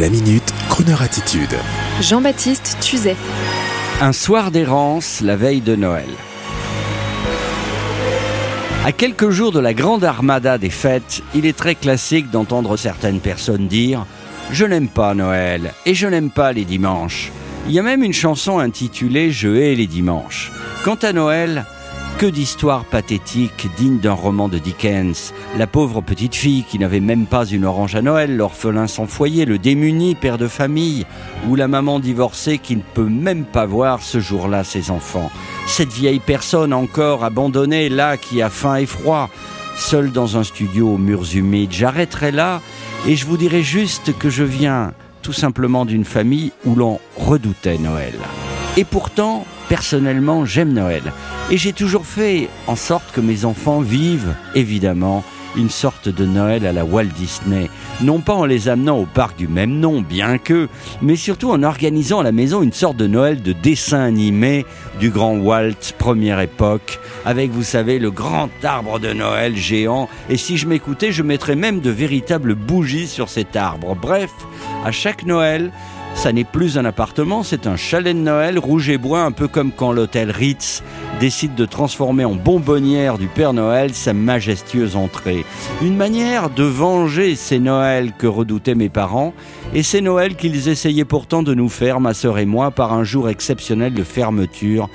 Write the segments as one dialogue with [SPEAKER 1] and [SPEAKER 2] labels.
[SPEAKER 1] La minute, Kroneur attitude.
[SPEAKER 2] Jean-Baptiste Tuzet.
[SPEAKER 3] Un soir d'errance, la veille de Noël. À quelques jours de la grande armada des fêtes, il est très classique d'entendre certaines personnes dire Je n'aime pas Noël et je n'aime pas les dimanches. Il y a même une chanson intitulée Je hais les dimanches. Quant à Noël, que d'histoires pathétiques dignes d'un roman de Dickens. La pauvre petite fille qui n'avait même pas une orange à Noël, l'orphelin sans foyer, le démuni père de famille, ou la maman divorcée qui ne peut même pas voir ce jour-là ses enfants. Cette vieille personne encore abandonnée là qui a faim et froid, seule dans un studio aux murs humides. J'arrêterai là et je vous dirai juste que je viens tout simplement d'une famille où l'on redoutait Noël. Et pourtant, personnellement, j'aime Noël. Et j'ai toujours fait en sorte que mes enfants vivent, évidemment, une sorte de Noël à la Walt Disney. Non pas en les amenant au parc du même nom, bien que, mais surtout en organisant à la maison une sorte de Noël de dessin animé du grand Walt, première époque, avec, vous savez, le grand arbre de Noël géant. Et si je m'écoutais, je mettrais même de véritables bougies sur cet arbre. Bref, à chaque Noël, ça n'est plus un appartement, c'est un chalet de Noël rouge et bois, un peu comme quand l'hôtel Ritz décide de transformer en bonbonnière du Père Noël sa majestueuse entrée. Une manière de venger ces Noëls que redoutaient mes parents et ces Noëls qu'ils essayaient pourtant de nous faire, ma sœur et moi, par un jour exceptionnel de fermeture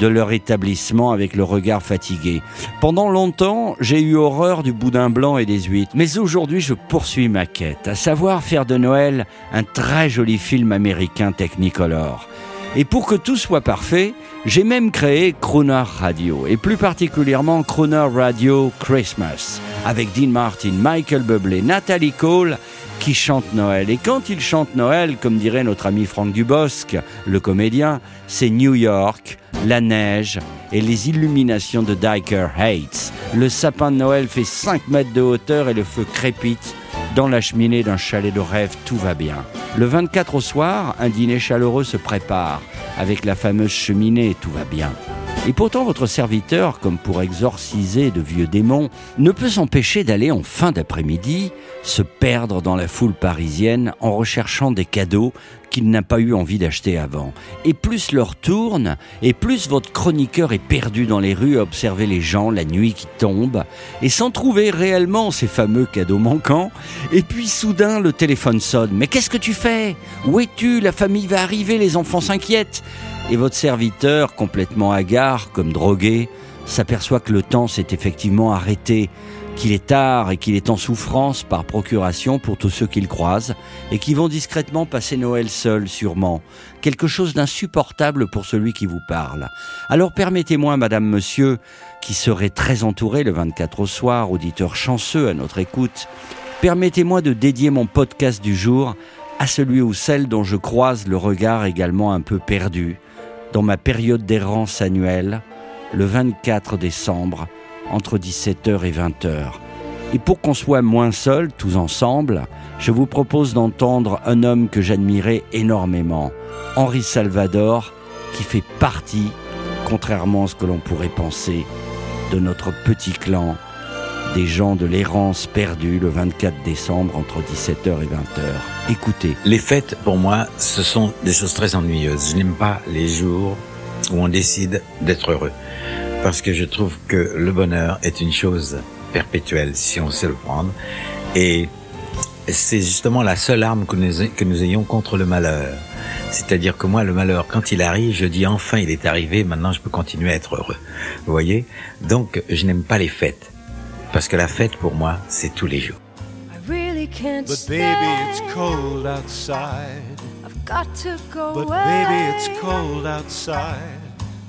[SPEAKER 3] de leur établissement avec le regard fatigué. Pendant longtemps, j'ai eu horreur du boudin blanc et des huîtres, mais aujourd'hui je poursuis ma quête, à savoir faire de Noël un très joli film américain Technicolor. Et pour que tout soit parfait, j'ai même créé Crooner Radio, et plus particulièrement Crooner Radio Christmas, avec Dean Martin, Michael Bublé, Natalie Cole, qui chante Noël. Et quand il chante Noël, comme dirait notre ami Franck Dubosc, le comédien, c'est New York, la neige et les illuminations de Diker Heights. Le sapin de Noël fait 5 mètres de hauteur et le feu crépite. Dans la cheminée d'un chalet de rêve, tout va bien. Le 24 au soir, un dîner chaleureux se prépare. Avec la fameuse cheminée, tout va bien. Et pourtant, votre serviteur, comme pour exorciser de vieux démons, ne peut s'empêcher d'aller en fin d'après-midi se perdre dans la foule parisienne en recherchant des cadeaux qu'il n'a pas eu envie d'acheter avant. Et plus l'heure tourne, et plus votre chroniqueur est perdu dans les rues à observer les gens la nuit qui tombe, et sans trouver réellement ces fameux cadeaux manquants. Et puis soudain, le téléphone sonne. Mais qu'est-ce que tu fais? Où es-tu? La famille va arriver, les enfants s'inquiètent et votre serviteur, complètement hagard, comme drogué, s'aperçoit que le temps s'est effectivement arrêté, qu'il est tard et qu'il est en souffrance par procuration pour tous ceux qu'il croise, et qui vont discrètement passer Noël seul, sûrement. Quelque chose d'insupportable pour celui qui vous parle. Alors permettez-moi, madame, monsieur, qui serait très entouré le 24 au soir, auditeur chanceux à notre écoute, permettez-moi de dédier mon podcast du jour à celui ou celle dont je croise le regard également un peu perdu, dans ma période d'errance annuelle, le 24 décembre, entre 17h et 20h. Et pour qu'on soit moins seuls, tous ensemble, je vous propose d'entendre un homme que j'admirais énormément, Henri Salvador, qui fait partie, contrairement à ce que l'on pourrait penser, de notre petit clan des gens de l'errance perdue le 24 décembre entre 17h et 20h. Écoutez.
[SPEAKER 4] Les fêtes, pour moi, ce sont des choses très ennuyeuses. Je n'aime pas les jours où on décide d'être heureux. Parce que je trouve que le bonheur est une chose perpétuelle si on sait le prendre. Et c'est justement la seule arme que nous, que nous ayons contre le malheur. C'est-à-dire que moi, le malheur, quand il arrive, je dis enfin il est arrivé, maintenant je peux continuer à être heureux. Vous voyez? Donc, je n'aime pas les fêtes. Parce que la fête pour moi, c'est tous les jours.
[SPEAKER 5] But baby, it's cold outside. I've got to go But baby, it's cold outside.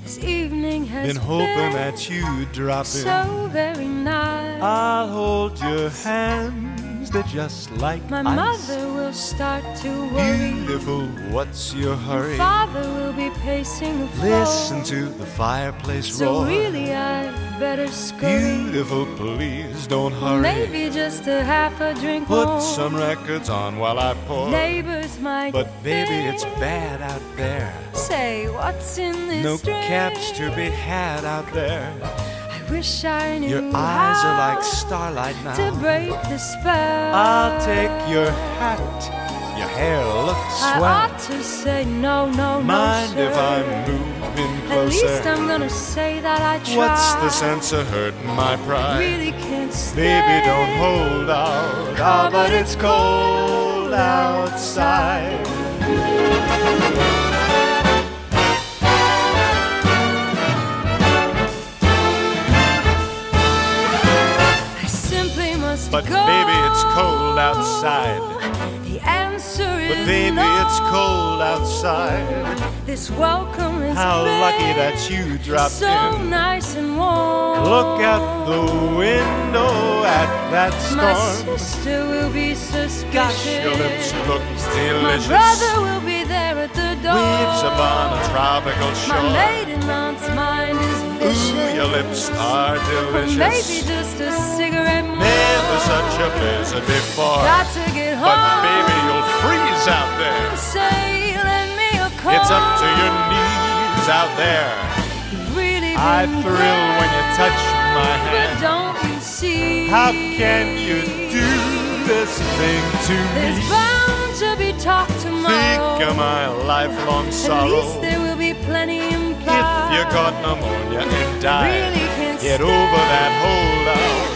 [SPEAKER 5] This evening has been hoping that you'd drop so very nice. I'll hold your hands, they're just like My ice. mother will start to worry. Beautiful, what's your hurry? My father will be pacing the floor. Listen to the fireplace so roar. So really, I better scurry. Beautiful, please don't hurry. Maybe just a half a drink Put more. some records on while I pour. Neighbors might But baby, think. it's bad out there. Say, what's in this No drink? caps to be had out there. I wish I knew your eyes are like starlight now. To break the spell. I'll take your hat Your hair looks
[SPEAKER 6] I
[SPEAKER 5] swell.
[SPEAKER 6] ought to say no, no,
[SPEAKER 5] Mind
[SPEAKER 6] no,
[SPEAKER 5] if
[SPEAKER 6] sir.
[SPEAKER 5] I'm moving
[SPEAKER 6] At least? I'm gonna say that I tried.
[SPEAKER 5] What's the sense of hurting my pride?
[SPEAKER 6] Really can't stay.
[SPEAKER 5] Baby, don't hold out. Ah, but it's cold outside.
[SPEAKER 6] I simply must
[SPEAKER 5] But
[SPEAKER 6] go.
[SPEAKER 5] baby, it's cold outside.
[SPEAKER 6] Answer
[SPEAKER 5] But baby,
[SPEAKER 6] no.
[SPEAKER 5] it's cold outside.
[SPEAKER 6] This welcome is
[SPEAKER 5] How lucky that you dropped
[SPEAKER 6] so
[SPEAKER 5] in.
[SPEAKER 6] nice and warm.
[SPEAKER 5] Look out the window at that storm.
[SPEAKER 6] My sister will be suspicious.
[SPEAKER 5] Gosh, your lips look delicious.
[SPEAKER 6] My brother will be there at the door.
[SPEAKER 5] Waves upon a tropical
[SPEAKER 6] My
[SPEAKER 5] shore.
[SPEAKER 6] maiden aunt's mind is vicious.
[SPEAKER 5] Ooh, your lips are delicious.
[SPEAKER 6] Maybe just a cigarette
[SPEAKER 5] such a blizzard before.
[SPEAKER 6] Got to get home.
[SPEAKER 5] But baby, you'll freeze out there.
[SPEAKER 6] Say, lend me a call.
[SPEAKER 5] It's up to your knees out there.
[SPEAKER 6] Really
[SPEAKER 5] I thrill when you touch my
[SPEAKER 6] But
[SPEAKER 5] hand.
[SPEAKER 6] don't you see?
[SPEAKER 5] How can you do this thing to
[SPEAKER 6] There's
[SPEAKER 5] me?
[SPEAKER 6] bound to be talk tomorrow.
[SPEAKER 5] Think of my lifelong sorrow.
[SPEAKER 6] At
[SPEAKER 5] sorrow.
[SPEAKER 6] least there will be plenty implied.
[SPEAKER 5] If you got pneumonia and died,
[SPEAKER 6] Really
[SPEAKER 5] get over that holdout.